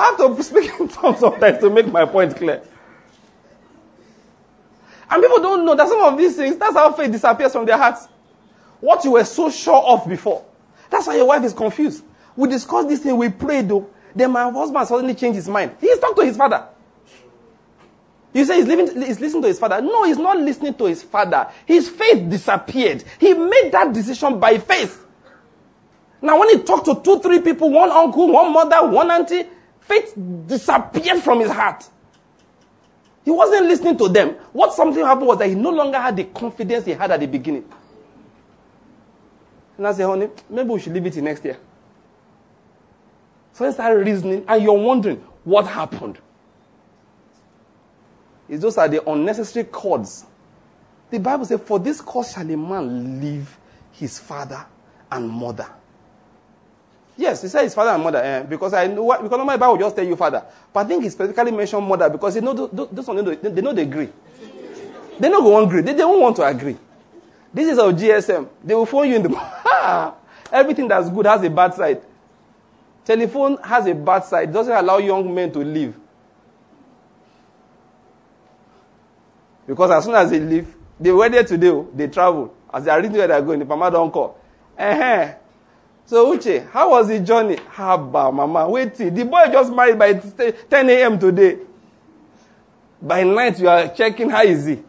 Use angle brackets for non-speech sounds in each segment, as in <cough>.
I have to speak in tongues sometimes to make my point clear. And people don't know that some of these things, that's how faith disappears from their hearts. What you were so sure of before. That's why your wife is confused. We discussed this thing, we prayed though. Then my husband suddenly changed his mind. He's talked to his father. You say he's, living, he's listening to his father. No, he's not listening to his father. His faith disappeared. He made that decision by faith. Now, when he talked to two, three people, one uncle, one mother, one auntie, faith disappeared from his heart. He wasn't listening to them. What something happened was that he no longer had the confidence he had at the beginning. And I said, honey, maybe we should leave it till next year. So he started reasoning, and you're wondering, what happened? It's those are the unnecessary cords. The Bible says, For this cause shall a man leave his father and mother. Yes, he said his father and mother, eh, because I know what, because normally Bible will just tell you father. But I think he specifically mentioned mother because they know those one, they, they know they agree. They don't go agree. They, they don't want to agree. This is our GSM. They will phone you in the <laughs> everything that's good has a bad side. Telephone has a bad side. It doesn't allow young men to live. Because as soon as they leave, they were there today, oh, they travel. As they are reading where they are going, the mama don't call. Uh-huh. So Uche, how was the journey? Haba, mama, wait. The boy just married by 10 a.m. today. By night, you are checking how is he.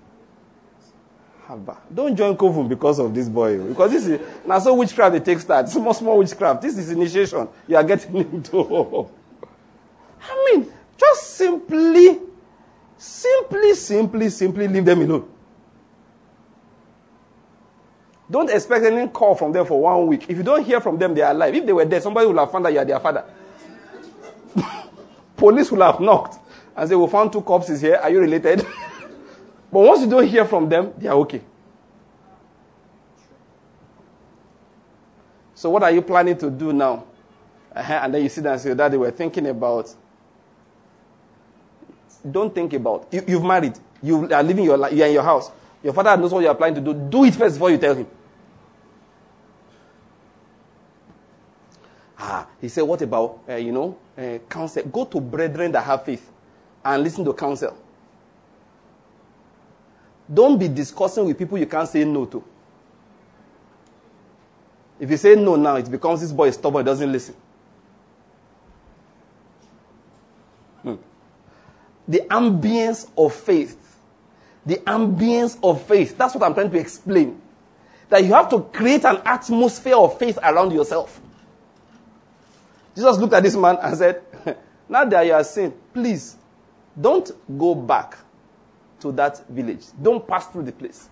Haba. Don't join Coven because of this boy. Oh. Because this is, now so witchcraft they take start. Small, small witchcraft. This is initiation. You are getting <laughs> into. I mean, just simply Simply, simply, simply leave them alone. Don't expect any call from them for one week. If you don't hear from them, they are alive. If they were dead, somebody would have found that you are their father. <laughs> Police will have knocked and say, We found two corpses here. Are you related? <laughs> but once you don't hear from them, they are okay. So, what are you planning to do now? Uh-huh. And then you sit down and say, Daddy, we're thinking about don't think about. You, you've married. You are living your life. You are in your house. Your father knows what you are planning to do. Do it first before you tell him. Ah, he said, what about, uh, you know, uh, counsel? Go to brethren that have faith and listen to counsel. Don't be discussing with people you can't say no to. If you say no now, it becomes this boy is stubborn, doesn't listen. the ambience of faith. The ambience of faith. That's what I'm trying to explain. That you have to create an atmosphere of faith around yourself. Jesus looked at this man and said, <laughs> Now that you are saying, please don't go back to that village. Don't pass through the place.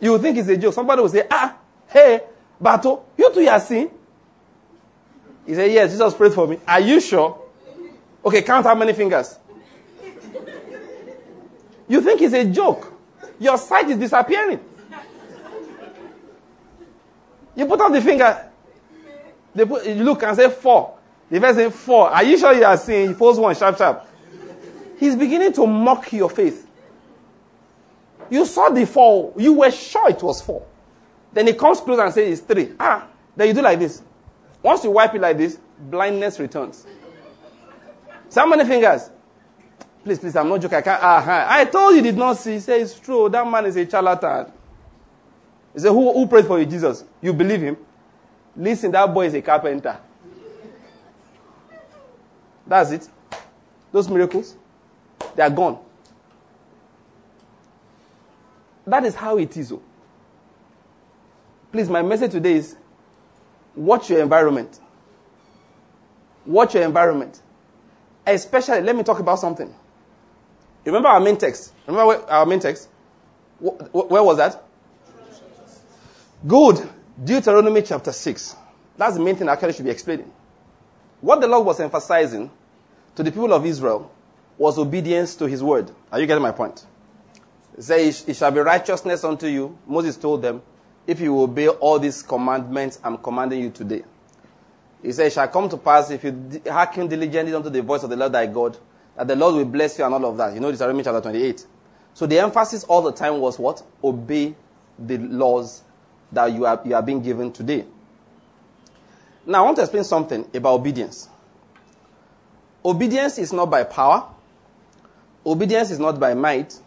You think it's a joke. Somebody will say, Ah, hey, Bato, you too are seeing. He said, Yes, Jesus prayed for me. Are you sure? Okay, count how many fingers. You think it's a joke. Your sight is disappearing. You put on the finger. They put, you look and say four. The person say four. Are you sure you are seeing? He pulls one sharp, sharp. He's beginning to mock your faith. You saw the four. You were sure it was four. Then he comes close and says it's three. Ah, then you do like this. Once you wipe it like this, blindness returns. So how many fingers? Please, please, I'm not joking. I can't. Uh, I told you did not see. He said, it's true. That man is a charlatan. He said, who, who prayed for you, Jesus? You believe him? Listen, that boy is a carpenter. That's it. Those miracles, they are gone. That is how it is. Oh. Please, my message today is watch your environment. Watch your environment. Especially, let me talk about something. Remember our main text? Remember our main text? Where was that? Good. Deuteronomy chapter 6. That's the main thing I actually should be explaining. What the Lord was emphasizing to the people of Israel was obedience to his word. Are you getting my point? Say, it shall be righteousness unto you. Moses told them, if you obey all these commandments I'm commanding you today. He said, It shall come to pass if you hearken diligently unto the voice of the Lord thy God, that the Lord will bless you and all of that. You know, Deuteronomy chapter 28. So the emphasis all the time was what? Obey the laws that you are, you are being given today. Now, I want to explain something about obedience. Obedience is not by power. Obedience is not by might.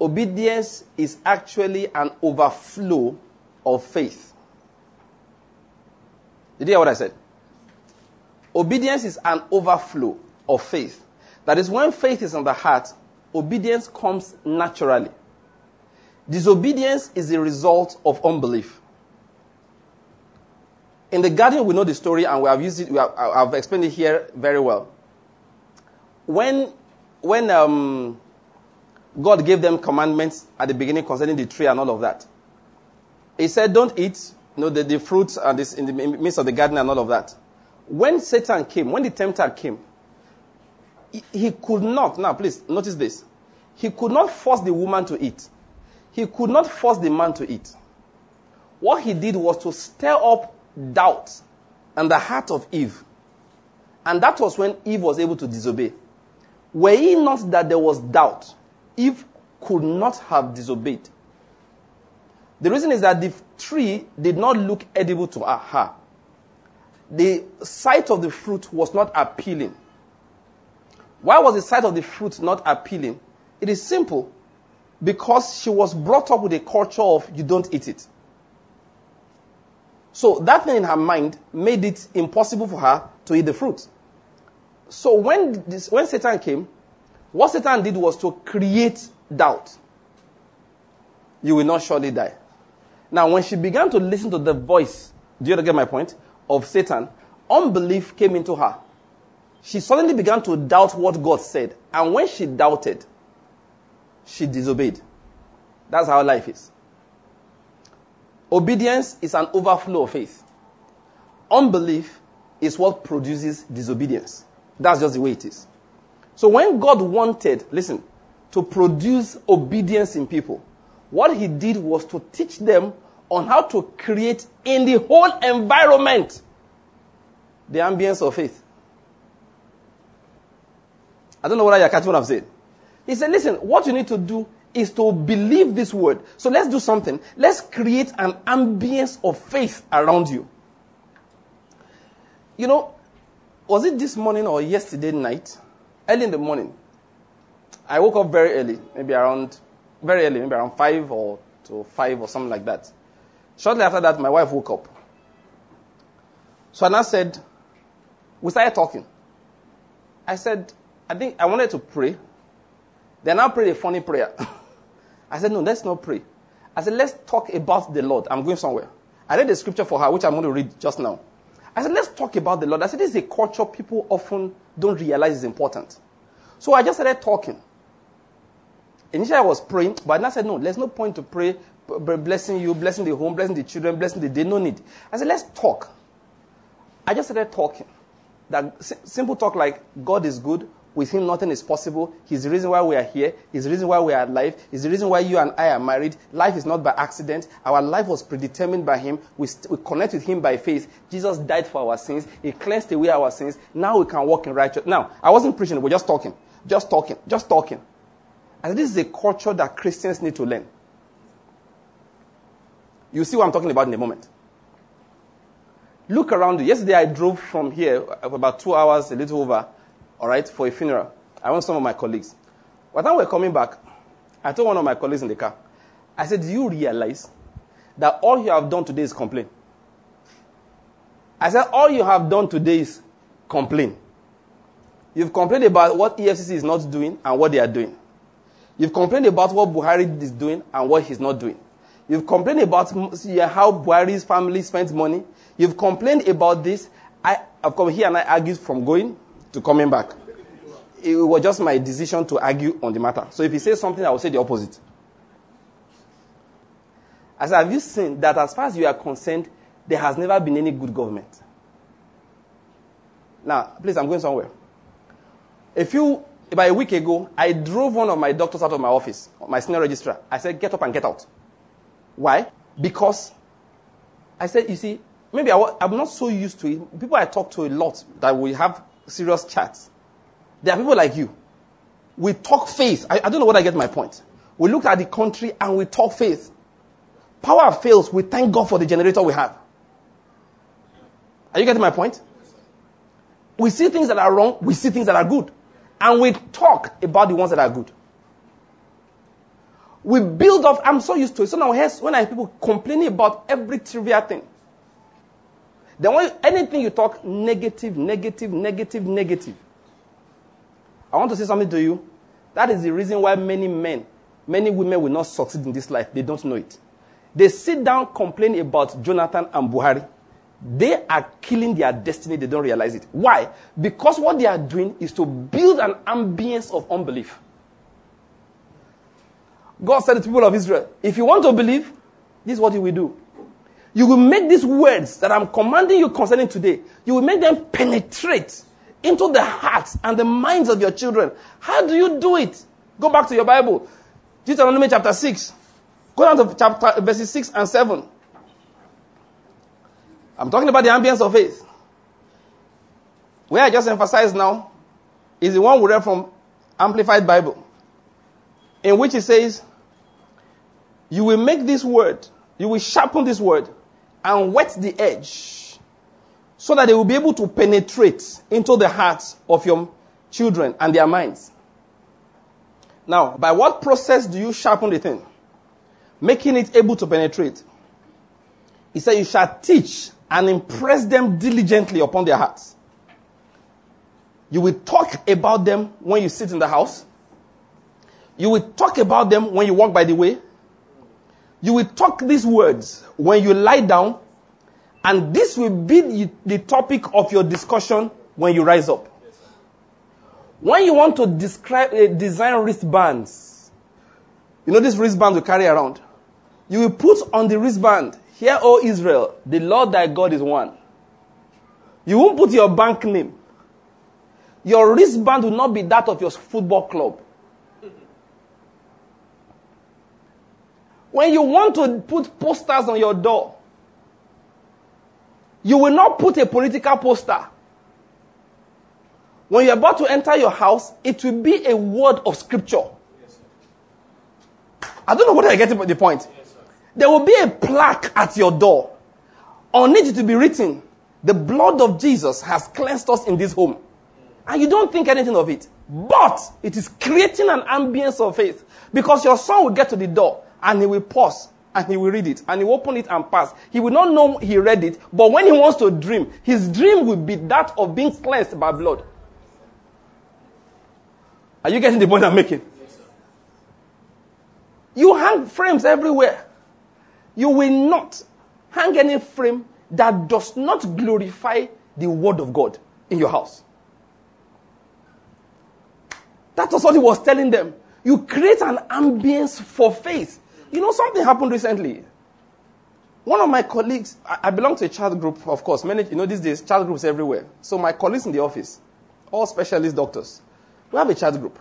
Obedience is actually an overflow of faith. Did you hear what I said? Obedience is an overflow of faith. That is, when faith is in the heart, obedience comes naturally. Disobedience is a result of unbelief. In the garden, we know the story and we have used it, have, I've explained it here very well. When, when um, God gave them commandments at the beginning concerning the tree and all of that, He said, Don't eat you know, the, the fruits and this, in the midst of the garden and all of that. When Satan came, when the tempter came, he, he could not, now please notice this, he could not force the woman to eat. He could not force the man to eat. What he did was to stir up doubt in the heart of Eve. And that was when Eve was able to disobey. Were it not that there was doubt, Eve could not have disobeyed. The reason is that the tree did not look edible to her. The sight of the fruit was not appealing. Why was the sight of the fruit not appealing? It is simple. Because she was brought up with a culture of you don't eat it. So that thing in her mind made it impossible for her to eat the fruit. So when, this, when Satan came, what Satan did was to create doubt. You will not surely die. Now, when she began to listen to the voice, do you get my point? Of Satan, unbelief came into her. She suddenly began to doubt what God said. And when she doubted, she disobeyed. That's how life is. Obedience is an overflow of faith. Unbelief is what produces disobedience. That's just the way it is. So when God wanted, listen, to produce obedience in people, what he did was to teach them on how to create in the whole environment the ambience of faith. I don't know whether you're catching what I'm saying. He said, listen, what you need to do is to believe this word. So let's do something. Let's create an ambience of faith around you. You know, was it this morning or yesterday night? Early in the morning. I woke up very early, maybe around, very early, maybe around 5 or to 5 or something like that. Shortly after that, my wife woke up. So I said, we started talking. I said, I think I wanted to pray. Then I prayed a funny prayer. <laughs> I said, no, let's not pray. I said, let's talk about the Lord. I'm going somewhere. I read the scripture for her, which I'm going to read just now. I said, let's talk about the Lord. I said, this is a culture people often don't realize is important. So I just started talking. Initially, I was praying, but I said, no, there's no point to pray, blessing you, blessing the home, blessing the children, blessing the day. No need. I said, let's talk. I just started talking. That simple talk like, God is good, with him, nothing is possible. He's the reason why we are here. He's the reason why we are alive. He's the reason why you and I are married. Life is not by accident. Our life was predetermined by him. We, st- we connect with him by faith. Jesus died for our sins. He cleansed away our sins. Now we can walk in righteousness. Now, I wasn't preaching. We're just talking. Just talking. Just talking. And this is a culture that Christians need to learn. You see what I'm talking about in a moment. Look around you. Yesterday I drove from here about two hours, a little over, all right, for a funeral. I went some of my colleagues. By the time we we're coming back, I told one of my colleagues in the car, I said, Do you realize that all you have done today is complain? I said, All you have done today is complain. You've complained about what EFCC is not doing and what they are doing. You've complained about what Buhari is doing and what he's not doing. You've complained about how Buhari's family spends money. You've complained about this. I, have come here and I argued from going to coming back. It was just my decision to argue on the matter. So if he says something, I will say the opposite. I said, have you seen that as far as you are concerned, there has never been any good government? Now, please, I'm going somewhere. A few, about a week ago, I drove one of my doctors out of my office, my senior registrar. I said, get up and get out. Why? Because I said, you see, maybe I, am not so used to it. People I talk to a lot that we have serious chats. There are people like you. We talk faith. I, I don't know what I get my point. We look at the country and we talk faith. Power fails. We thank God for the generator we have. Are you getting my point? We see things that are wrong, we see things that are good. And we talk about the ones that are good. We build up, I'm so used to it. So now when I hear people complaining about every trivial thing, then when anything you talk negative, negative, negative, negative. I want to say something to you. That is the reason why many men, many women will not succeed in this life. They don't know it. They sit down, complain about Jonathan and Buhari. They are killing their destiny. They don't realize it. Why? Because what they are doing is to build an ambience of unbelief. God said to the people of Israel, if you want to believe, this is what you will do. You will make these words that I'm commanding you concerning today, you will make them penetrate into the hearts and the minds of your children. How do you do it? Go back to your Bible. Deuteronomy chapter 6. Go down to chapter, verses 6 and 7. I'm talking about the ambience of faith. Where I just emphasized now is the one we read from Amplified Bible, in which it says, You will make this word, you will sharpen this word, and wet the edge, so that they will be able to penetrate into the hearts of your children and their minds. Now, by what process do you sharpen the thing? Making it able to penetrate. He said, You shall teach and impress them diligently upon their hearts. You will talk about them when you sit in the house. You will talk about them when you walk by the way. You will talk these words when you lie down. And this will be the topic of your discussion when you rise up. When you want to describe, uh, design wristbands, you know this wristband you carry around. You will put on the wristband Hear, O Israel, the Lord thy God is one. You won't put your bank name. Your wristband will not be that of your football club. When you want to put posters on your door, you will not put a political poster. When you're about to enter your house, it will be a word of scripture. Yes, I don't know whether I get the point. There will be a plaque at your door. On it to be written, the blood of Jesus has cleansed us in this home. And you don't think anything of it. But it is creating an ambience of faith. Because your son will get to the door and he will pause and he will read it and he will open it and pass. He will not know he read it, but when he wants to dream, his dream will be that of being cleansed by blood. Are you getting the point I'm making? Yes, you hang frames everywhere. You will not hang any frame that does not glorify the word of God in your house. That was what he was telling them. You create an ambience for faith. You know, something happened recently. One of my colleagues, I belong to a child group, of course. Many, you know, these days, child groups everywhere. So my colleagues in the office, all specialist doctors, we have a child group.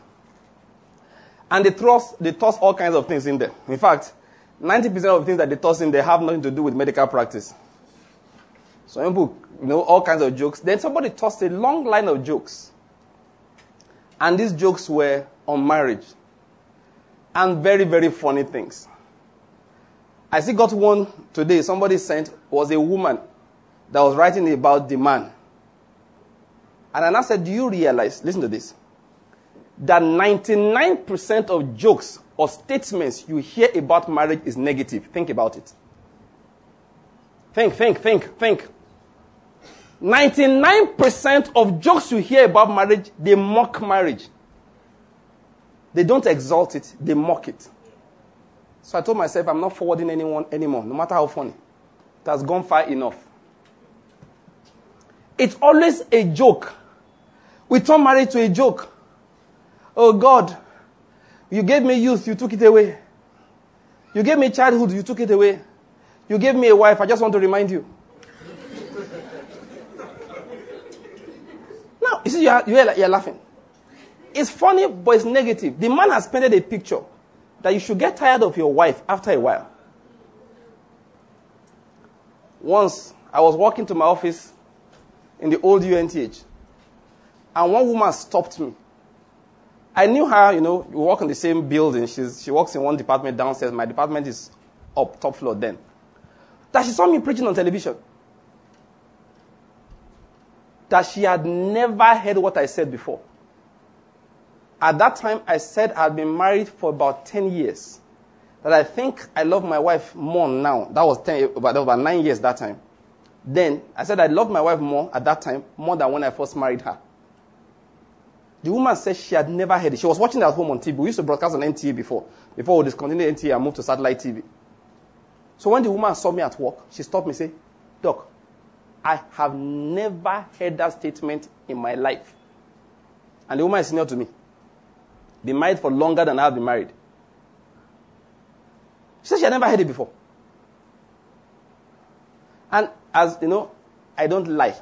And they toss, they toss all kinds of things in there. In fact, 90% of the things that they toss in, they have nothing to do with medical practice. So people, you know, all kinds of jokes. Then somebody tossed a long line of jokes. And these jokes were on marriage. And very, very funny things. I see got one today, somebody sent, was a woman that was writing about the man. And I said, Do you realize, listen to this, that 99% of jokes or statements you hear about marriage is negative. Think about it. Think, think, think, think. 99% of jokes you hear about marriage, they mock marriage. They don't exalt it, they mock it. So I told myself, I'm not forwarding anyone anymore, no matter how funny. It has gone far enough. It's always a joke. We turn marriage to a joke. Oh God, you gave me youth, you took it away. You gave me childhood, you took it away. You gave me a wife, I just want to remind you. now, you see, you're, you're, you're laughing. It's funny, but it's negative. The man has painted a picture that you should get tired of your wife after a while. Once, I was walking to my office in the old UNTH, and one woman stopped me I knew her, you know, we work in the same building. She's, she works in one department downstairs. My department is up, top floor then. That she saw me preaching on television. that she had never heard what I said before. At that time, I said I had been married for about 10 years. That I think I love my wife more now. That was 10, about, that was about 9 years that time. Then, I said I loved my wife more at that time, more than when I first married her. The woman said she had never heard it. She was watching it at home on TV. We used to broadcast on NTA before. Before we discontinued NTA and moved to satellite TV. So when the woman saw me at work, she stopped me and said, Doc, I have never heard that statement in my life. And the woman is near to me. Been married for longer than I have been married. She said she had never heard it before. And as you know, I don't lie.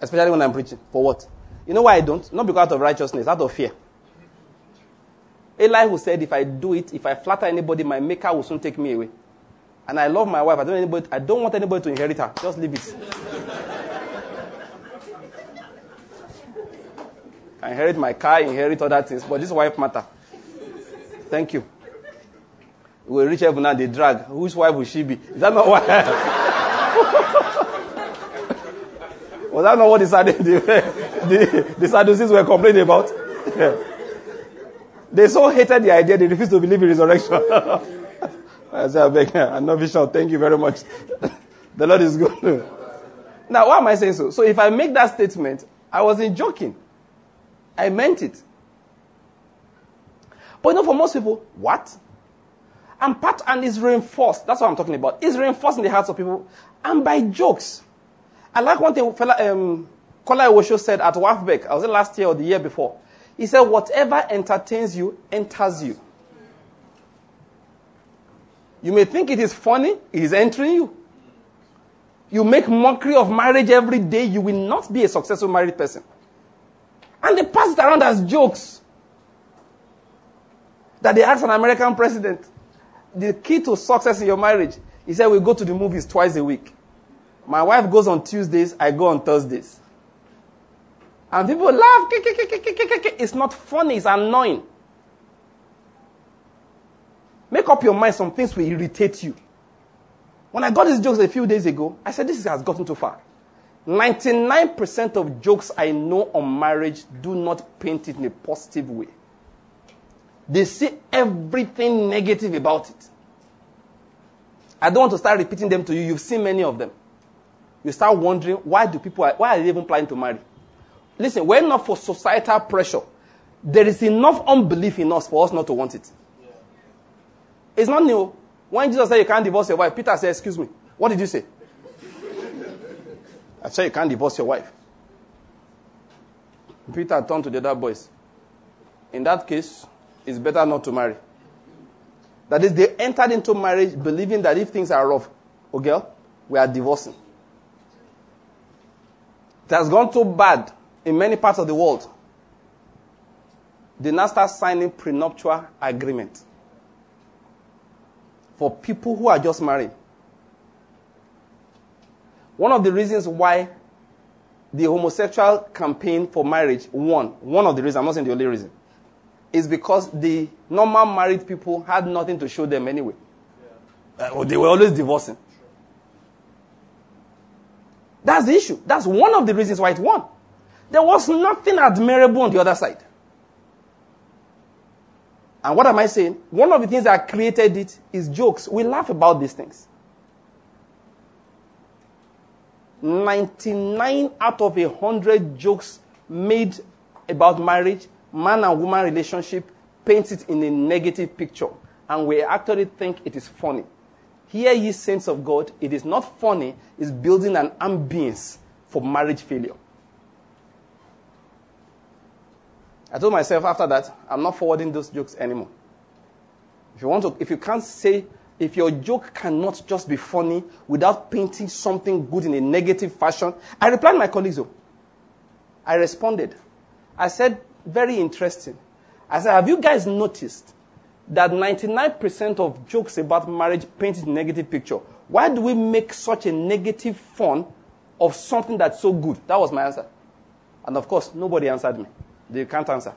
Especially when I'm preaching. For what? You know why I don't? Not because of righteousness, out of fear. Elihu said, if I do it, if I flatter anybody, my maker will soon take me away. And I love my wife. I don't, anybody, I don't want anybody to inherit her. Just leave it. I inherit my car, inherit other things, but this wife matter. Thank you. We reach heaven and they drag. Whose wife will she be? Is that not why? <laughs> Was that not what the, the, the Sadducees were complaining about? They so hated the idea they refused to believe in resurrection. <laughs> I said, I beg, I'm not vision. Thank you very much. <laughs> the Lord is good. now, why am I saying so? So, if I make that statement, I wasn't joking. I meant it. But you know, for most people, what? And part and is reinforced. That's what I'm talking about. It's reinforced in the hearts of people and by jokes. I like one thing fella, um, Kola Ewosho said at WAFBEC, I was it last year or the year before. He said, whatever entertains you enters you. You may think it is funny, it is entering you. You make mockery of marriage every day, you will not be a successful married person. And they pass it around as jokes. That they asked an American president, the key to success in your marriage, he said, we go to the movies twice a week. My wife goes on Tuesdays, I go on Thursdays. And people laugh. It's not funny, it's annoying. Make up your mind, some things will irritate you. When I got these jokes a few days ago, I said, This has gotten too far. 99% of jokes I know on marriage do not paint it in a positive way. They see everything negative about it. I don't want to start repeating them to you. You've seen many of them. You start wondering why do people why are they even planning to marry? Listen, we're not for societal pressure. There is enough unbelief in us for us not to want it. It's not new. When Jesus said you can't divorce your wife, Peter said, Excuse me. What did you say? I said you can't divorce your wife. Peter turned to the other boys. In that case, it's better not to marry. That is, they entered into marriage believing that if things are rough, oh girl, we are divorcing. It has gone so bad in many parts of the world. They now start signing prenuptial agreement for people who are just married. One of the reasons why the homosexual campaign for marriage won, one of the reasons, I'm not saying the only reason, is because the normal married people had nothing to show them anyway. Yeah. Uh, they were always divorcing. That's the issue. That's one of the reasons why it won. There was nothing admirable on the other side. And what am I saying? One of the things that created it is jokes. We laugh about these things. 99 out of a 100 jokes made about marriage, man and woman relationship, paints it in a negative picture. And we actually think it is funny. Hear ye saints of God, it is not funny, it's building an ambience for marriage failure. I told myself after that, I'm not forwarding those jokes anymore. If you want to, if you can't say, if your joke cannot just be funny without painting something good in a negative fashion, I replied my colleagues. Though. I responded. I said, very interesting. I said, have you guys noticed that 99% of jokes about marriage paint a negative picture. Why do we make such a negative fun of something that's so good? That was my answer. And of course, nobody answered me. They can't answer.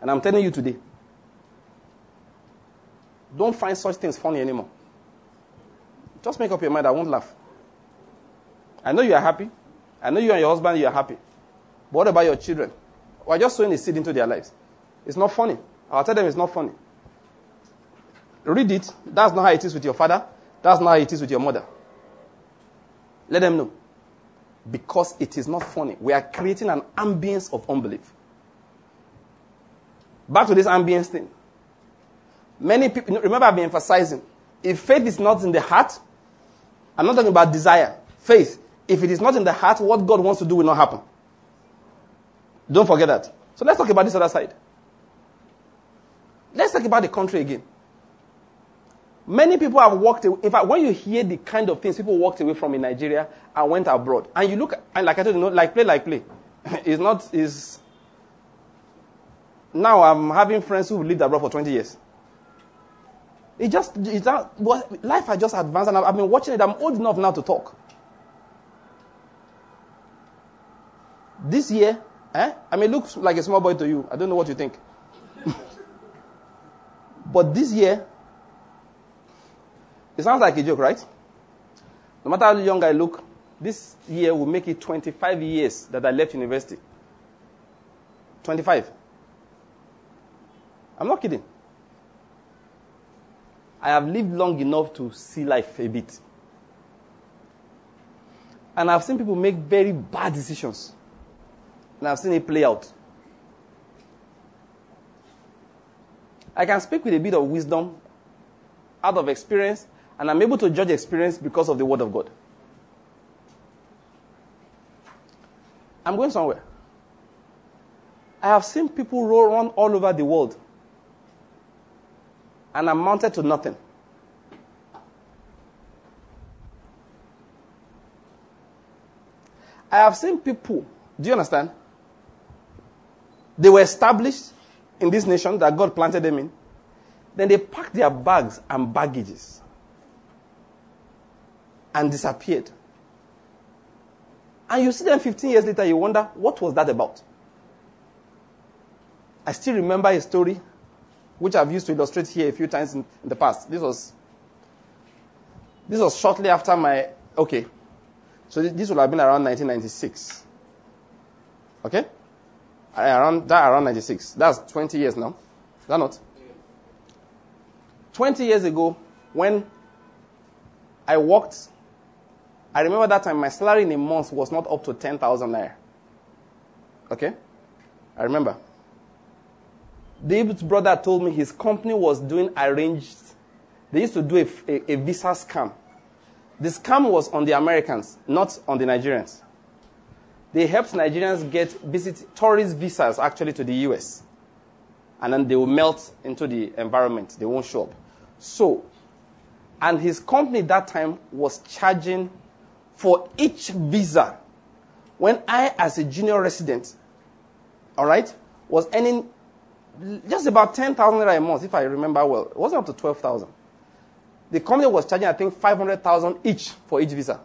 And I'm telling you today, don't find such things funny anymore. Just make up your mind, I won't laugh. I know you are happy. I know you and your husband, you are happy. But what about your children? We're just sowing a seed into their lives. It's not funny. I'll tell them it's not funny. Read it. That's not how it is with your father. That's not how it is with your mother. Let them know. Because it is not funny. We are creating an ambience of unbelief. Back to this ambience thing. Many people, remember I've been emphasizing, if faith is not in the heart, I'm not talking about desire, faith. If it is not in the heart, what God wants to do will not happen. Don't forget that. So let's talk about this other side. Let's talk about the country again. Many people have walked away. In fact, when you hear the kind of things people walked away from in Nigeria and went abroad, and you look, and like I told you, like play, like play, <laughs> it's not, is. Now I'm having friends who lived abroad for 20 years. It just, it's not, life has just advanced, and I've been watching it. I'm old enough now to talk. This year, eh? I may look like a small boy to you. I don't know what you think. <laughs> but this year, it sounds like a joke, right? No matter how young I look, this year will make it 25 years that I left university. 25. I'm not kidding. I have lived long enough to see life a bit. And I've seen people make very bad decisions. And I've seen it play out. I can speak with a bit of wisdom out of experience and I'm able to judge experience because of the Word of God. I'm going somewhere. I have seen people run all over the world and amounted to nothing. I have seen people, do you understand? They were established in this nation that God planted them in. Then they packed their bags and baggages and disappeared. And you see them 15 years later, you wonder, what was that about? I still remember a story which I've used to illustrate here a few times in, in the past. This was this was shortly after my okay. So this, this would have been around 1996. Okay? Around that around 96. That's 20 years now. Is that not? 20 years ago, when I worked I remember that time my salary in a month was not up to 10,000 naira. Okay? I remember. David's brother told me his company was doing arranged, they used to do a, a, a visa scam. The scam was on the Americans, not on the Nigerians. They helped Nigerians get visit tourist visas actually to the US. And then they will melt into the environment. They won't show up. So, and his company that time was charging for each visa, when I, as a junior resident, all right, was earning just about 10,000 naira a month, if I remember well. It wasn't up to 12,000. The company was charging, I think, 500,000 each for each visa.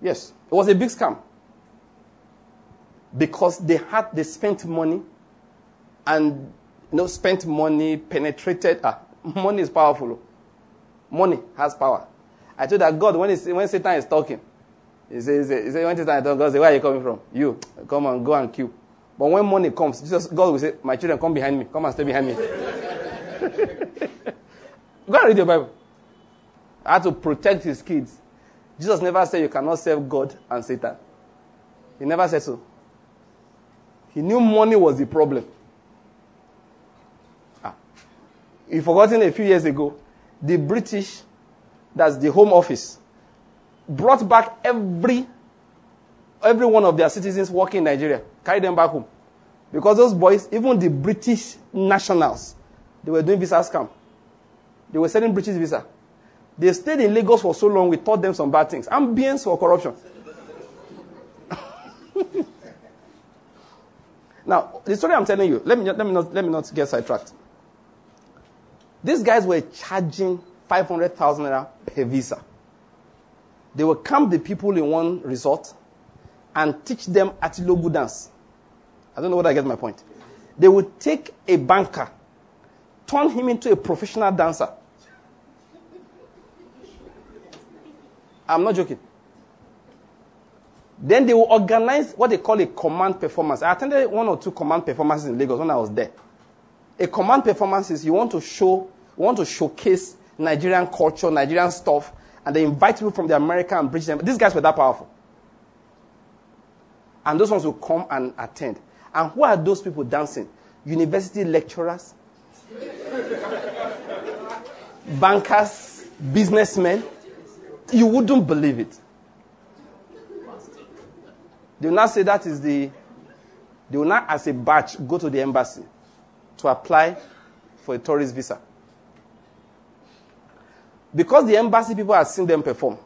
Yes, it was a big scam. Because they had, they spent money and, you know, spent money, penetrated. Ah, <laughs> money is powerful. Money has power. I told that God, when, when Satan is talking, he says, he says when Satan is talking, God says, where are you coming from? You, come on, go and kill. But when money comes, Jesus, God will say, my children, come behind me. Come and stay behind me. <laughs> go and read your Bible. I had to protect his kids. Jesus never said you cannot serve God and Satan. He never said so. He knew money was the problem. Ah. You've forgotten a few years ago, the British that's the Home Office, brought back every every one of their citizens working in Nigeria, carried them back home. Because those boys, even the British nationals, they were doing visa scam. They were selling British visa. They stayed in Lagos for so long, we taught them some bad things. Ambience for corruption. <laughs> now, the story I'm telling you, let me, let me, not, let me not get sidetracked. These guys were charging 500,000 naira per visa. They will camp the people in one resort and teach them Atilogu dance. I don't know whether I get my point. They will take a banker, turn him into a professional dancer. I'm not joking. Then they will organize what they call a command performance. I attended one or two command performances in Lagos when I was there. A command performance is you want to show, you want to showcase Nigerian culture, Nigerian stuff, and they invite people from the American and British. These guys were that powerful. And those ones will come and attend. And who are those people dancing? University lecturers, bankers, businessmen. You wouldn't believe it. They will not say that is the, they will not, as a batch, go to the embassy to apply for a tourist visa. Because the embassy people have seen them perform,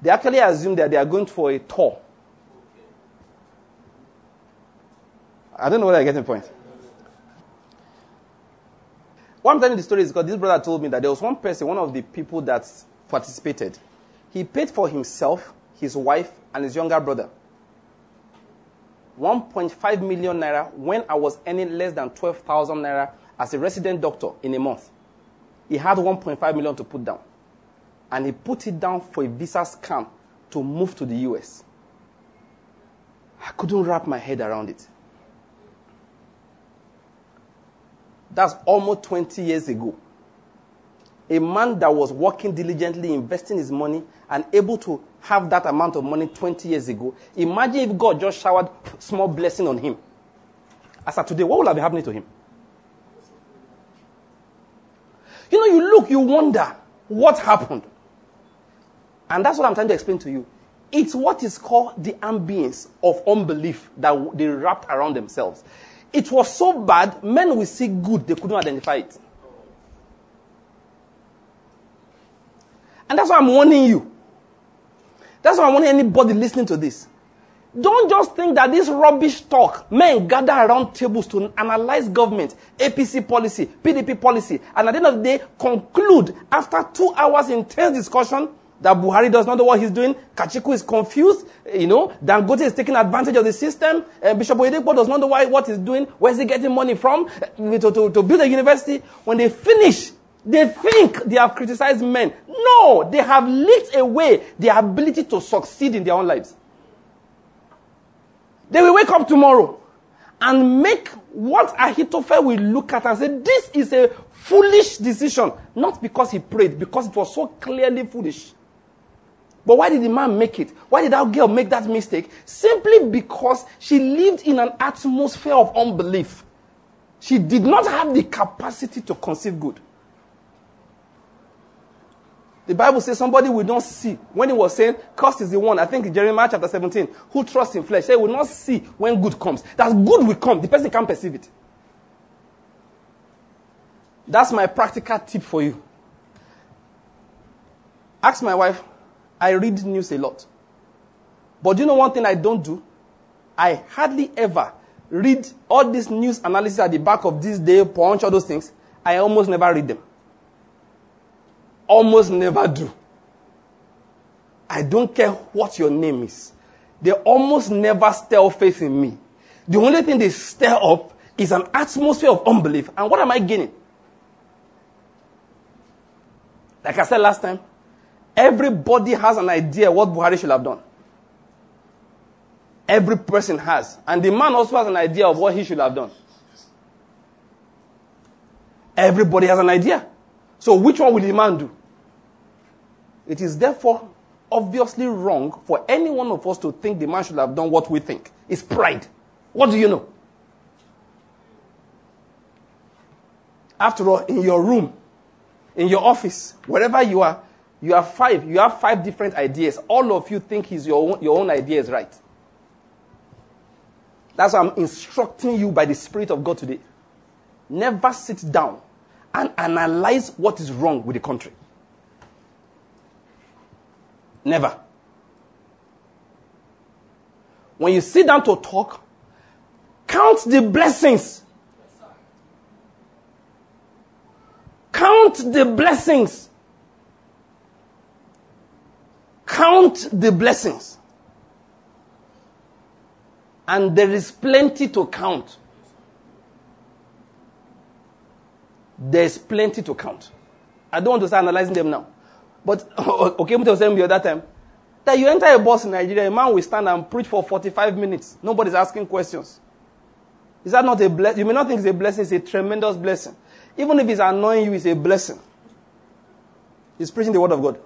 they actually assume that they are going for a tour. I don't know whether I get the point. What I'm telling the story is because this brother told me that there was one person, one of the people that participated. He paid for himself, his wife, and his younger brother. 1.5 million naira when I was earning less than 12,000 naira as a resident doctor in a month. He had 1.5 million to put down and he put it down for a visa scam to move to the US. I couldn't wrap my head around it. That's almost 20 years ago. A man that was working diligently, investing his money, and able to have that amount of money 20 years ago. Imagine if God just showered small blessing on him. As of today, what would have been happening to him? You know, you look, you wonder what happened. And that's what I'm trying to explain to you. It's what is called the ambience of unbelief that they wrapped around themselves. It was so bad, men will see good, they couldn't identify it. And that's why I'm warning you. That's why I want anybody listening to this. Don't just think that this rubbish talk, men gather around tables to analyze government, APC policy, PDP policy, and at the end of the day, conclude after two hours intense discussion that Buhari does not know what he's doing. Atiku is confused. You know, Dangote is taking advantage of the system. Uh, Bishop Oyedepo does not know why, what he's doing. Where's he getting money from uh, to, to, to build a university? When they finish, they think they have criticized men. No, they have leaked away their ability to succeed in their own lives. They will wake up tomorrow and make what Ahithophel will look at and say, this is a foolish decision. Not because he prayed, because it was so clearly foolish. But why did the man make it? Why did that girl make that mistake? Simply because she lived in an atmosphere of unbelief. She did not have the capacity to conceive good. The Bible says somebody will not see. When he was saying, Cursed is the one, I think Jeremiah chapter 17, who trusts in flesh. They will not see when good comes. That good will come. The person can't perceive it. That's my practical tip for you. Ask my wife, I read news a lot. But you know one thing I don't do? I hardly ever read all this news analysis at the back of ThisDay, punch, all those things. I almost never read them. Almost never do. I don't care what your name is. They almost never stir faith in me. The only thing they stir up is an atmosphere of unbelief. And what am I gaining? Like I said last time, Everybody has an idea what Buhari should have done. Every person has. And the man also has an idea of what he should have done. Everybody has an idea. So which one will the man do? It is therefore obviously wrong for any one of us to think the man should have done what we think. It's pride. What do you know? After all, in your room, in your office, wherever you are, you have five. You have five different ideas. All of you think is your own, your own idea is right. That's why I'm instructing you by the Spirit of God today. Never sit down and analyze what is wrong with the country. Never. When you sit down to talk, count the blessings. Count the blessings. Count the blessings. And there is plenty to count. There's plenty to count. I don't want to start analyzing them now. But, <laughs> okay, was saying the other time, That you enter a bus in Nigeria, a man will stand and preach for 45 minutes. Nobody's asking questions. Is that not a blessing? You may not think it's a blessing, it's a tremendous blessing. Even if it's annoying you, it's a blessing. He's preaching the word of God.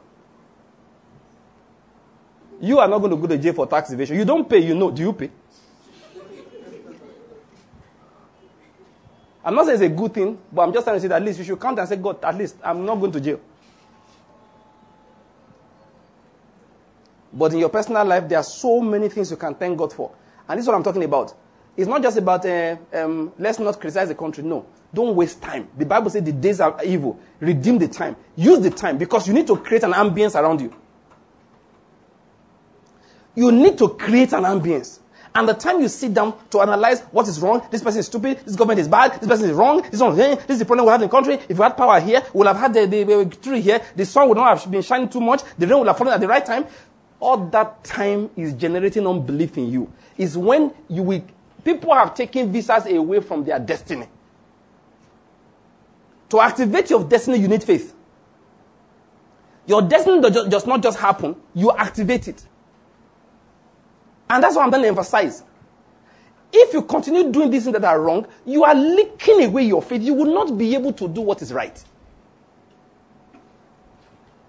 You are not going to go to jail for tax evasion. You don't pay, you know. Do you pay? I'm not saying it's a good thing, but I'm just trying to say that at least you should count and say, God, at least I'm not going to jail. But in your personal life, there are so many things you can thank God for. And this is what I'm talking about. It's not just about, uh, um, let's not criticize the country. No. Don't waste time. The Bible says the days are evil. Redeem the time. Use the time because you need to create an ambience around you. You need to create an ambience. And the time you sit down to analyze what is wrong, this person is stupid, this government is bad, this person is wrong, this one, this is the problem we have in the country. If we had power here, we would have had the, the, the tree here, the sun would not have been shining too much, the rain would have fallen at the right time. All that time is generating unbelief in you. Is when you will People have taken visas away from their destiny. To activate your destiny, you need faith. Your destiny does not just happen, you activate it. And that's what I'm going to emphasize. If you continue doing these things that are wrong, you are leaking away your faith. You will not be able to do what is right.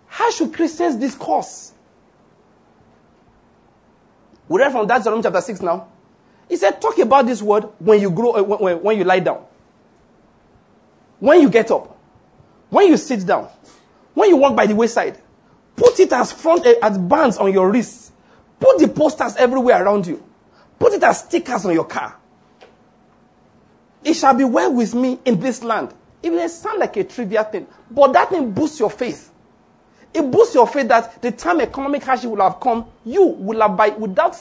How should Christians discourse? We read from that chapter 6 now. He said, talk about this word when you grow, uh, when, when you lie down, when you get up, when you sit down, when you walk by the wayside. Put it as front, uh, as bands on your wrists. Put the posters everywhere around you. Put it as stickers on your car. It shall be well with me in this land. It may sound like a trivial thing, but that thing boosts your faith. It boosts your faith that the time economic hardship will have come, you will have by without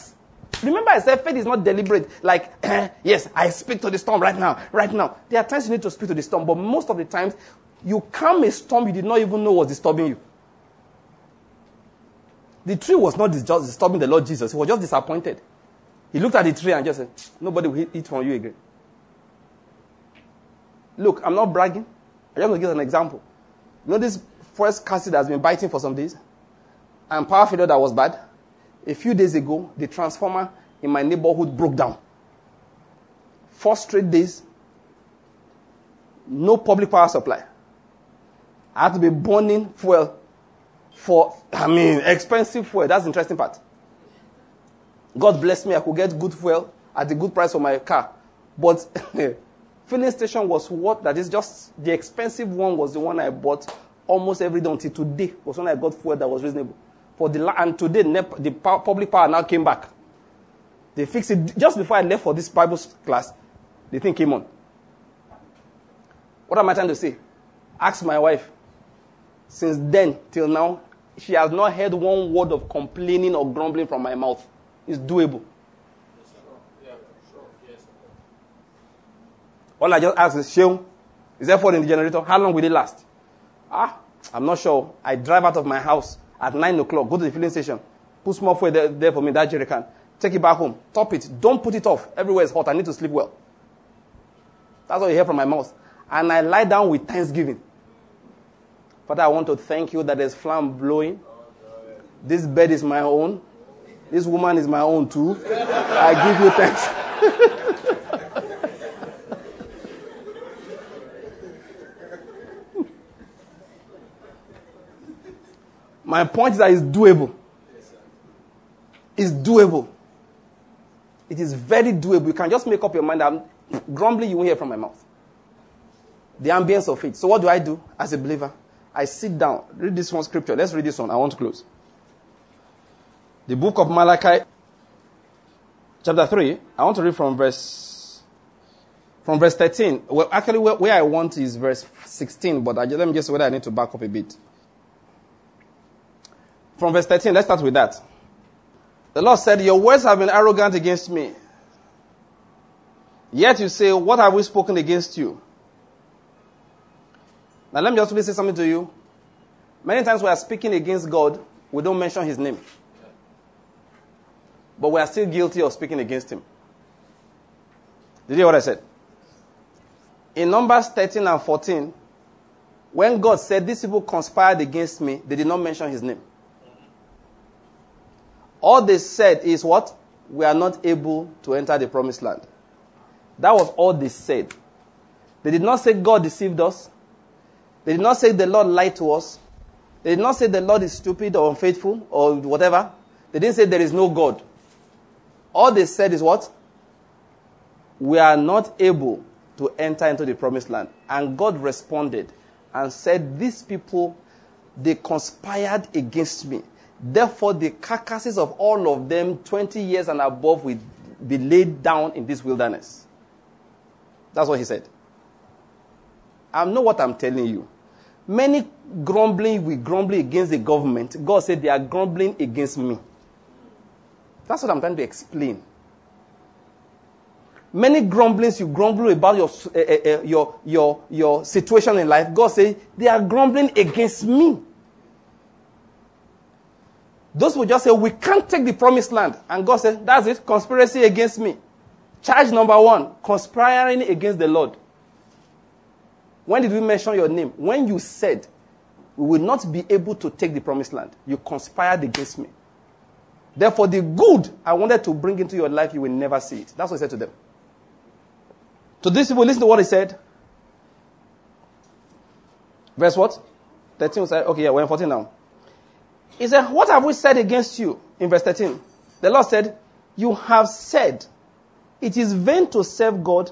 Remember, I said faith is not deliberate. Like, <clears throat> yes, I speak to the storm right now, right now. There are times you need to speak to the storm, but most of the times, you calm a storm you did not even know was disturbing you. The tree was not just disturbing the Lord Jesus, he was just disappointed. He looked at the tree and just said, Nobody will eat from you again. Look, I'm not bragging. I just want to give an example. You know this first cassie that has been biting for some days? And power failure that was bad? A few days ago, the transformer in my neighborhood broke down. Four straight days, no public power supply. I had to be burning fuel for, I mean, expensive fuel. That's the interesting part. God bless me, I could get good fuel at a good price for my car. But <laughs> filling station was what that is just the expensive one was the one I bought almost every day until today was when I got fuel that was reasonable for the and today the public power now came back. They fixed it just before I left for this Bible class. The thing came on. What am I trying to say? Ask my wife. Since then till now, she has not heard one word of complaining or grumbling from my mouth. It's doable. All I just ask is, Sheung, is there food in the generator? How long will it last? Ah, I'm not sure. I drive out of my house at 9 o'clock, go to the filling station, put small fuel there, there for me, that jerry can. Take it back home. Top it. Don't put it off. Everywhere is hot. I need to sleep well. That's what you hear from my mouth. And I lie down with thanksgiving. Father, I want to thank you that there's flame blowing. This bed is my own. This woman is my own too. I give you thanks. <laughs> My point is that it's doable. It's doable. It is very doable. You can just make up your mind. I'm grumbling, you won't hear from my mouth. The ambience of it. So, what do I do as a believer? I sit down, read this one scripture. Let's read this one. I want to close. The book of Malachi, chapter 3. I want to read from verse from verse 13. Well, actually, where, where I want is verse 16, but I, let me just whether I need to back up a bit. From verse 13, let's start with that. The Lord said, Your words have been arrogant against me. Yet you say, What have we spoken against you? Now, let me just say something to you. Many times we are speaking against God, we don't mention his name. But we are still guilty of speaking against him. Did you hear what I said? In Numbers 13 and 14, when God said, These people conspired against me, they did not mention his name. All they said is what? We are not able to enter the promised land. That was all they said. They did not say God deceived us. They did not say the Lord lied to us. They did not say the Lord is stupid or unfaithful or whatever. They didn't say there is no God. All they said is what? We are not able to enter into the promised land. And God responded and said, These people, they conspired against me. Therefore, the carcasses of all of them, 20 years and above, will be laid down in this wilderness. That's what he said. I know what I'm telling you. Many grumbling we grumble against the government. God said they are grumbling against me. That's what I'm trying to explain. Many grumblings you grumble about your, uh, uh, your, your, your situation in life. God said they are grumbling against me. Those will just say, We can't take the promised land. And God said, That's it, conspiracy against me. Charge number one, conspiring against the Lord. When did we mention your name? When you said, We will not be able to take the promised land. You conspired against me. Therefore, the good I wanted to bring into your life, you will never see it. That's what he said to them. To these people, listen to what he said. Verse what? 13 said, okay, yeah, we're in 14 now. He said, What have we said against you? In verse 13. The Lord said, You have said, It is vain to serve God,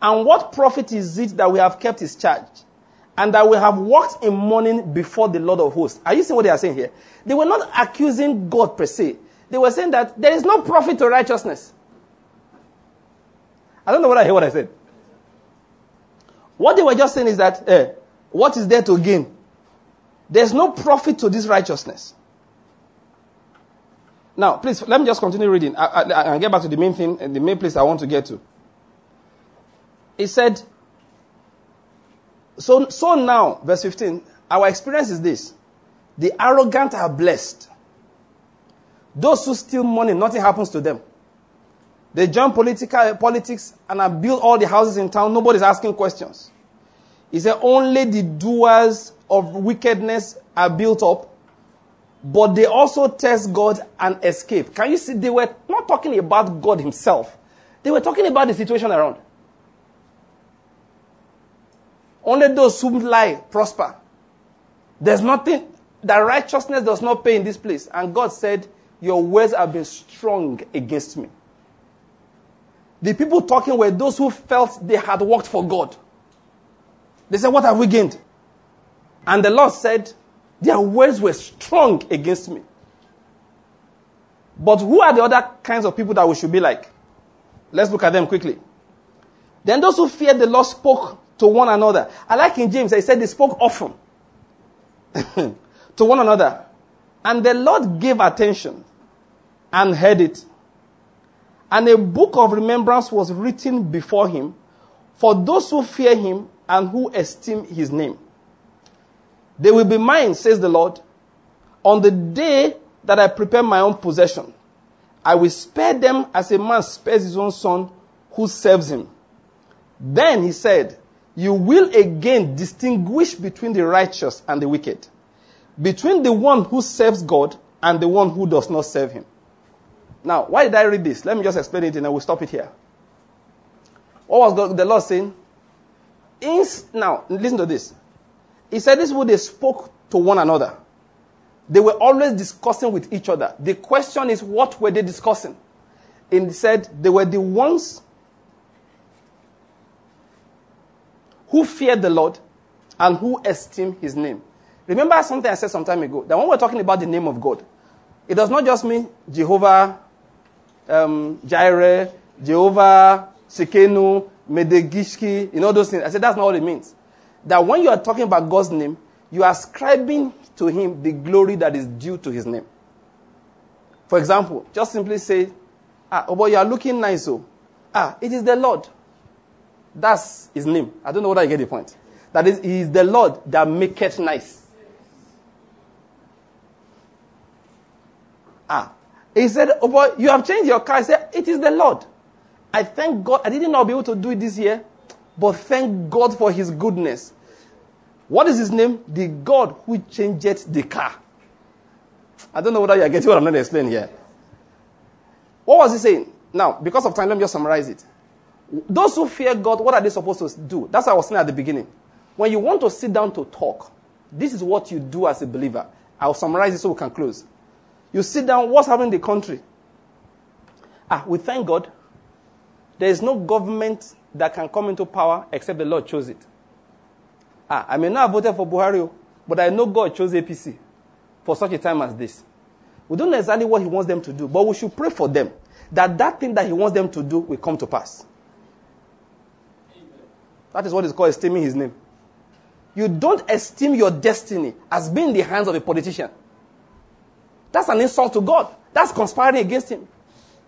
and what profit is it that we have kept his charge? And that we have walked in mourning before the Lord of hosts. Are you seeing what they are saying here? They were not accusing God per se. They were saying that there is no profit to righteousness. I don't know what I hear what I said. What they were just saying is that, eh, what is there to gain? There's no profit to this righteousness. Now, please, let me just continue reading and get back to the main thing, the main place I want to get to. He said, so, so now, verse 15, our experience is this. The arrogant are blessed. Those who steal money, nothing happens to them. They join political, politics and built all the houses in town. Nobody's asking questions. He said, only the doers of wickedness are built up but they also test God and escape. Can you see? They were not talking about God Himself, they were talking about the situation around. Only those who lie prosper. There's nothing, that righteousness does not pay in this place. And God said, Your words have been strong against me. The people talking were those who felt they had worked for God. They said, What have we gained? And the Lord said, their words were strong against me. But who are the other kinds of people that we should be like? Let's look at them quickly. Then those who feared the Lord spoke to one another. I like in James, I said they spoke often <laughs> to one another. And the Lord gave attention and heard it. And a book of remembrance was written before him for those who fear him and who esteem his name. They will be mine, says the Lord, on the day that I prepare my own possession. I will spare them as a man spares his own son who serves him. Then he said, You will again distinguish between the righteous and the wicked, between the one who serves God and the one who does not serve him. Now, why did I read this? Let me just explain it and I will stop it here. What was the Lord saying? now, listen to this. He said this would they spoke to one another. They were always discussing with each other. The question is, what were they discussing? And he said they were the ones who feared the Lord and who esteemed his name. Remember something I said some time ago that when we're talking about the name of God, it does not just mean Jehovah um, Jireh, Jehovah Tsidkenu, Medegishki, you know those things. I said that's not what it means that when you are talking about God's name, you are ascribing to him the glory that is due to his name. For example, just simply say, ah, oh boy, you are looking nice, oh. Ah, it is the Lord. That's his name. I don't know whether you get the point. That is, he is the Lord that maketh nice. Ah, he said, oh boy, you have changed your car. He said, it is the Lord. I thank God. I didn't know I'll be able to do it this year, but thank God for his goodness. What is his name? The God who changed the car. I don't know whether you are getting what I'm going to explain here. What was he saying? Now, because of time, let me just summarize it. Those who fear God, what are they supposed to do? That's what I was saying at the beginning. When you want to sit down to talk, this is what you do as a believer. I'll summarize it so we can close. You sit down, what's happening in the country? Ah, we thank God. There is no government that can come into power except the Lord chose it. Ah, I may not have voted for Buhari, but I know God chose APC for such a time as this. We don't know exactly what He wants them to do, but we should pray for them that that thing that He wants them to do will come to pass. That is what is called esteeming His name. You don't esteem your destiny as being in the hands of a politician. That's an insult to God. That's conspiring against Him.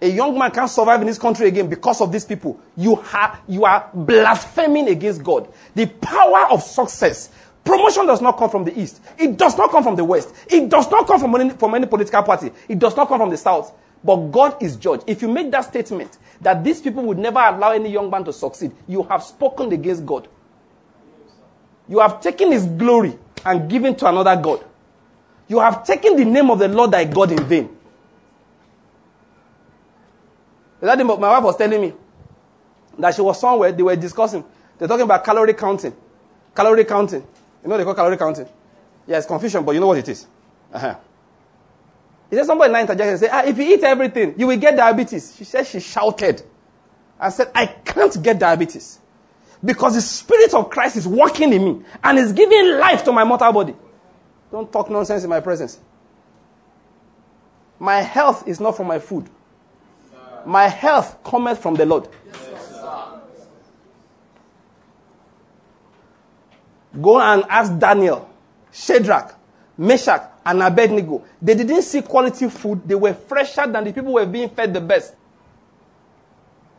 A young man can't survive in this country again because of these people. You, ha- you are blaspheming against God. The power of success. Promotion does not come from the east. It does not come from the west. It does not come from any, from any political party. It does not come from the south. But God is judge. If you make that statement that these people would never allow any young man to succeed, you have spoken against God. You have taken his glory and given to another God. You have taken the name of the Lord thy God in vain. My wife was telling me that she was somewhere, they were discussing. They're talking about calorie counting. Calorie counting. You know they call calorie counting? Yeah, it's confusion, but you know what it is. Uh-huh. He said somebody in interjected said, ah, if you eat everything, you will get diabetes. She said she shouted. I said, I can't get diabetes. Because the Spirit of Christ is working in me and is giving life to my mortal body. Don't talk nonsense in my presence. My health is not from my food. My health cometh from the Lord. Go and ask Daniel, Shadrach, Meshach, and Abednego. They didn't see quality food. They were fresher than the people who were being fed the best.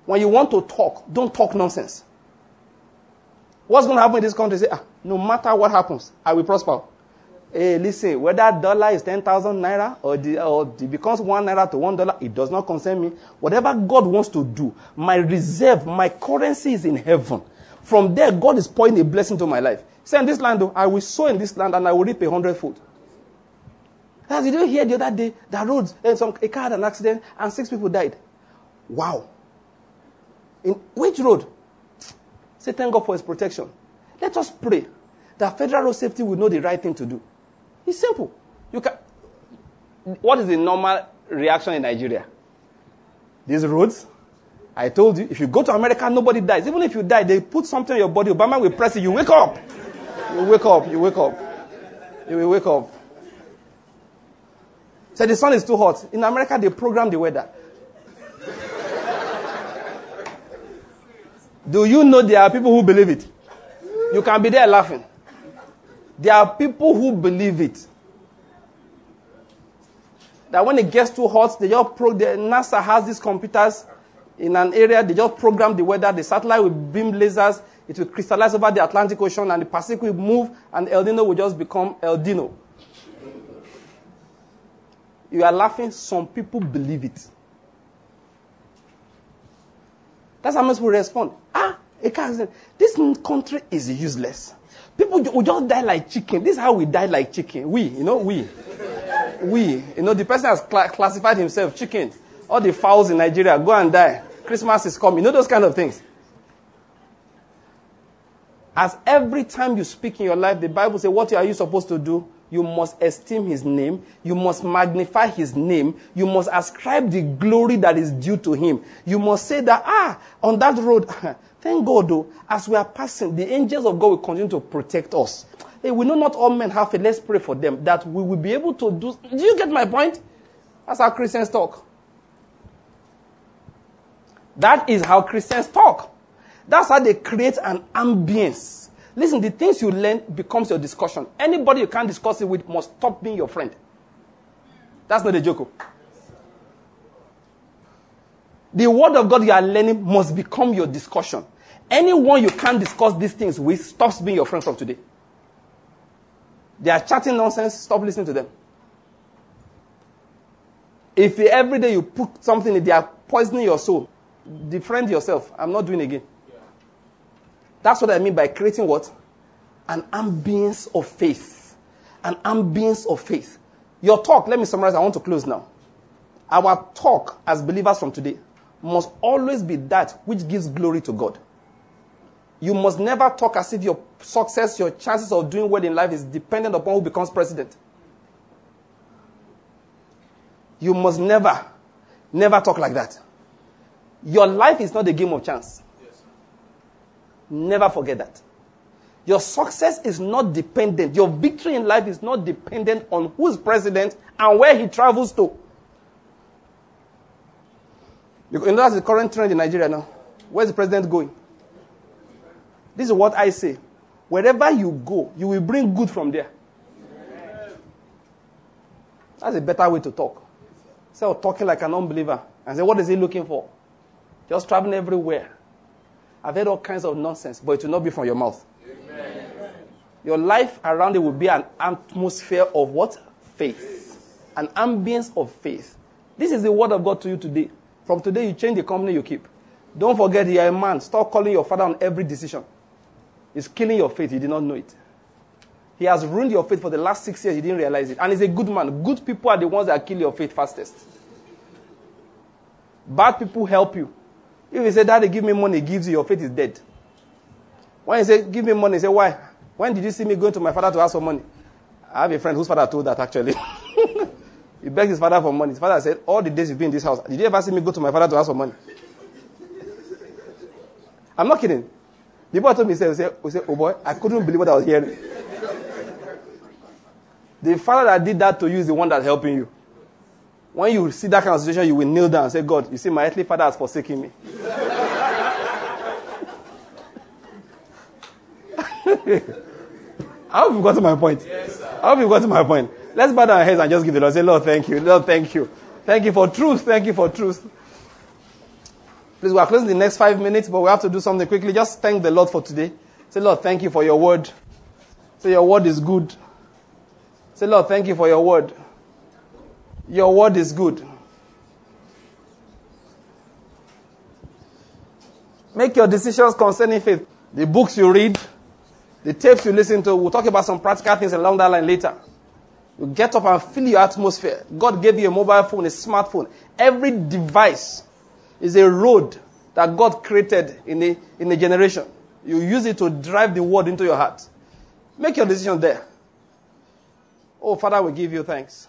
When you want to talk, don't talk nonsense. What's going to happen in this country? Say, ah, no matter what happens, I will prosper. Hey, listen, whether dollar is 10,000 naira or, the, or it becomes one naira to one dollar, it does not concern me. Whatever God wants to do, my reserve, my currency is in heaven. From there, God is pouring a blessing to my life. Say, in this land, though, I will sow in this land and I will reap a hundredfold. As you hear the other day, the roads, and some, a car had an accident and six people died. Wow. In which road? Say, thank God for his protection. Let us pray that federal road safety will know the right thing to do. It's simple. You can. What is the normal reaction in Nigeria? These roads. I told you, if you go to America, nobody dies. Even if you die, they put something on your body. Obama will press it. You wake up. You wake up. You wake up. You will wake up. So the sun is too hot. In America, they program the weather. Do you know there are people who believe it? You can be there laughing. There are people who believe it. That when it gets too hot, they just pro- the NASA has these computers in an area, they just program the weather, the satellite will beam lasers, it will crystallize over the Atlantic Ocean, and the Pacific will move, and El Nino will just become El Dino. You are laughing, some people believe it. That's how most people respond. Ah. This country is useless. People will just die like chicken. This is how we die like chicken. We, you know, we. We. You know, the person has cl- classified himself chicken. All the fowls in Nigeria go and die. Christmas is coming. You know those kind of things. As every time you speak in your life, the Bible says, what are you supposed to do? You must esteem his name. You must magnify his name. You must ascribe the glory that is due to him. You must say that, ah, on that road, <laughs> Thank God, though, as we are passing, the angels of God will continue to protect us. Hey, we know not all men have faith. Let's pray for them that we will be able to do. Do you get my point? That's how Christians talk. That is how Christians talk. That's how they create an ambience. Listen, the things you learn becomes your discussion. Anybody you can't discuss it with must stop being your friend. That's not a joke. Oh. The word of God you are learning must become your discussion. Anyone you can't discuss these things with stops being your friend from today. They are chatting nonsense, stop listening to them. If every day you put something in, they are poisoning your soul, defriend yourself. I'm not doing again. That's what I mean by creating what? An ambience of faith. An ambience of faith. Your talk, let me summarize. I want to close now. Our talk as believers from today must always be that which gives glory to God. You must never talk as if your success, your chances of doing well in life is dependent upon who becomes president. You must never, never talk like that. Your life is not a game of chance. Never forget that. Your success is not dependent. Your victory in life is not dependent on who's president and where he travels to. You know that's the current trend in Nigeria now. Where's the president going? This is what I say. Wherever you go, you will bring good from there. That's a better way to talk. Instead of talking like an unbeliever and say, what is he looking for? Just traveling everywhere. I've heard all kinds of nonsense, but it will not be from your mouth. Amen. Your life around it will be an atmosphere of what? Faith. An ambience of faith. This is the word of God to you today. From today, you change the company you keep. Don't forget you are a man. Stop calling your father on every decision. He's killing your faith. You did not know it. He has ruined your faith for the last six years. You didn't realize it. And he's a good man. Good people are the ones that kill your faith fastest. Bad people help you. If you say, Daddy, give me money, gives you, your faith is dead. When you say, give me money, say, why? When did you see me going to my father to ask for money? I have a friend whose father told that actually. <laughs> he begged his father for money. His father said, all the days you've been in this house, did you ever see me go to my father to ask for money? I'm not kidding. People told me, say, say, oh boy, I couldn't believe what I was hearing. <laughs> the father that did that to you is the one that's helping you. When you see that kind of situation, you will kneel down and say, God, you see, my earthly father has forsaken me. <laughs> I hope you got to my point. Yes, I hope you got to my point. Let's bow down our heads and just give the Lord. Say, Lord, thank you. Lord, thank you. Thank you for truth. Thank you for truth. Please, we are closing the next five minutes, but we have to do something quickly. Just thank the Lord for today. Say, Lord, thank you for your word. Say, your word is good. Say, Lord, thank you for your word. Your word is good. Make your decisions concerning faith. The books you read, the tapes you listen to, we'll talk about some practical things along that line later. You get up and feel your atmosphere. God gave you a mobile phone, a smartphone. Every device is a road that God created in a, in a generation. You use it to drive the word into your heart. Make your decision there. Oh, Father, we give you thanks